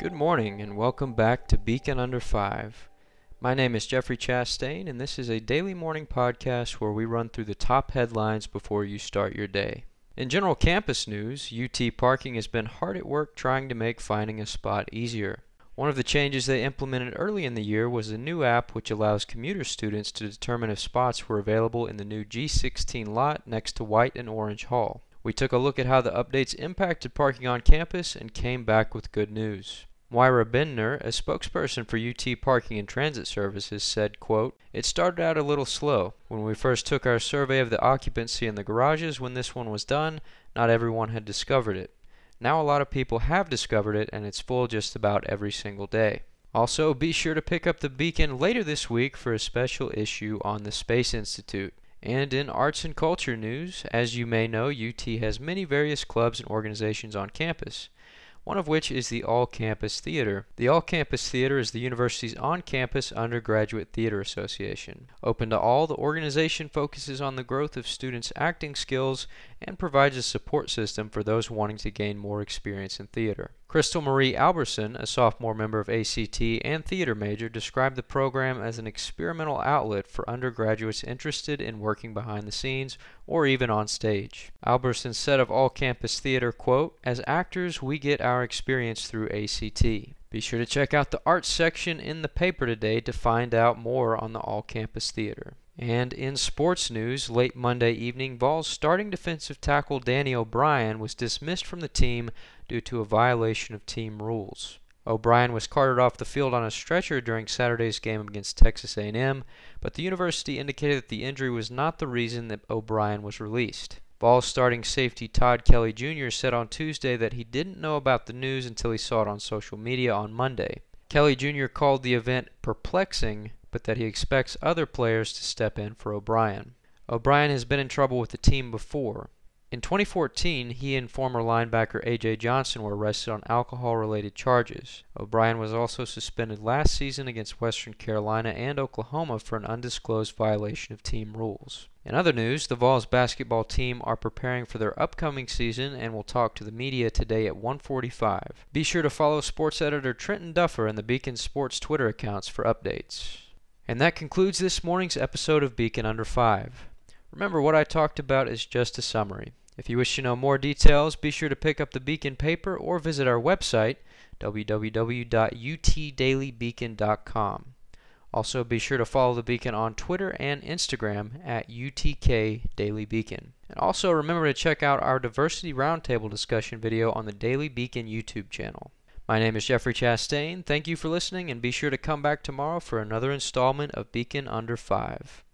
Good morning and welcome back to Beacon Under 5. My name is Jeffrey Chastain and this is a daily morning podcast where we run through the top headlines before you start your day. In general campus news, UT Parking has been hard at work trying to make finding a spot easier. One of the changes they implemented early in the year was a new app which allows commuter students to determine if spots were available in the new G16 lot next to White and Orange Hall. We took a look at how the updates impacted parking on campus and came back with good news. Moira Bendner, a spokesperson for UT Parking and Transit Services, said, quote, It started out a little slow. When we first took our survey of the occupancy in the garages when this one was done, not everyone had discovered it. Now a lot of people have discovered it and it's full just about every single day. Also, be sure to pick up the Beacon later this week for a special issue on the Space Institute. And in arts and culture news, as you may know, UT has many various clubs and organizations on campus one of which is the All Campus Theater. The All Campus Theater is the university's on campus undergraduate theater association. Open to all, the organization focuses on the growth of students' acting skills and provides a support system for those wanting to gain more experience in theater. Crystal Marie Alberson, a sophomore member of ACT and theater major, described the program as an experimental outlet for undergraduates interested in working behind the scenes or even on stage. Alberson said of all campus theater, quote, As actors, we get our experience through ACT. Be sure to check out the arts section in the paper today to find out more on the all campus theater. And in sports news, late Monday evening, Vols starting defensive tackle Danny O'Brien was dismissed from the team due to a violation of team rules. O'Brien was carted off the field on a stretcher during Saturday's game against Texas A&M, but the university indicated that the injury was not the reason that O'Brien was released. Vols starting safety Todd Kelly Jr. said on Tuesday that he didn't know about the news until he saw it on social media on Monday. Kelly Jr. called the event perplexing but that he expects other players to step in for O'Brien. O'Brien has been in trouble with the team before. In 2014, he and former linebacker A.J. Johnson were arrested on alcohol related charges. O'Brien was also suspended last season against Western Carolina and Oklahoma for an undisclosed violation of team rules. In other news, the Vols basketball team are preparing for their upcoming season and will talk to the media today at 1:45. Be sure to follow sports editor Trenton Duffer and the Beacon Sports Twitter accounts for updates. And that concludes this morning's episode of Beacon Under 5. Remember, what I talked about is just a summary. If you wish to know more details, be sure to pick up the Beacon paper or visit our website, www.utdailybeacon.com. Also, be sure to follow the Beacon on Twitter and Instagram at UTKDailyBeacon. And also remember to check out our Diversity Roundtable discussion video on the Daily Beacon YouTube channel. My name is Jeffrey Chastain. Thank you for listening, and be sure to come back tomorrow for another installment of Beacon Under 5.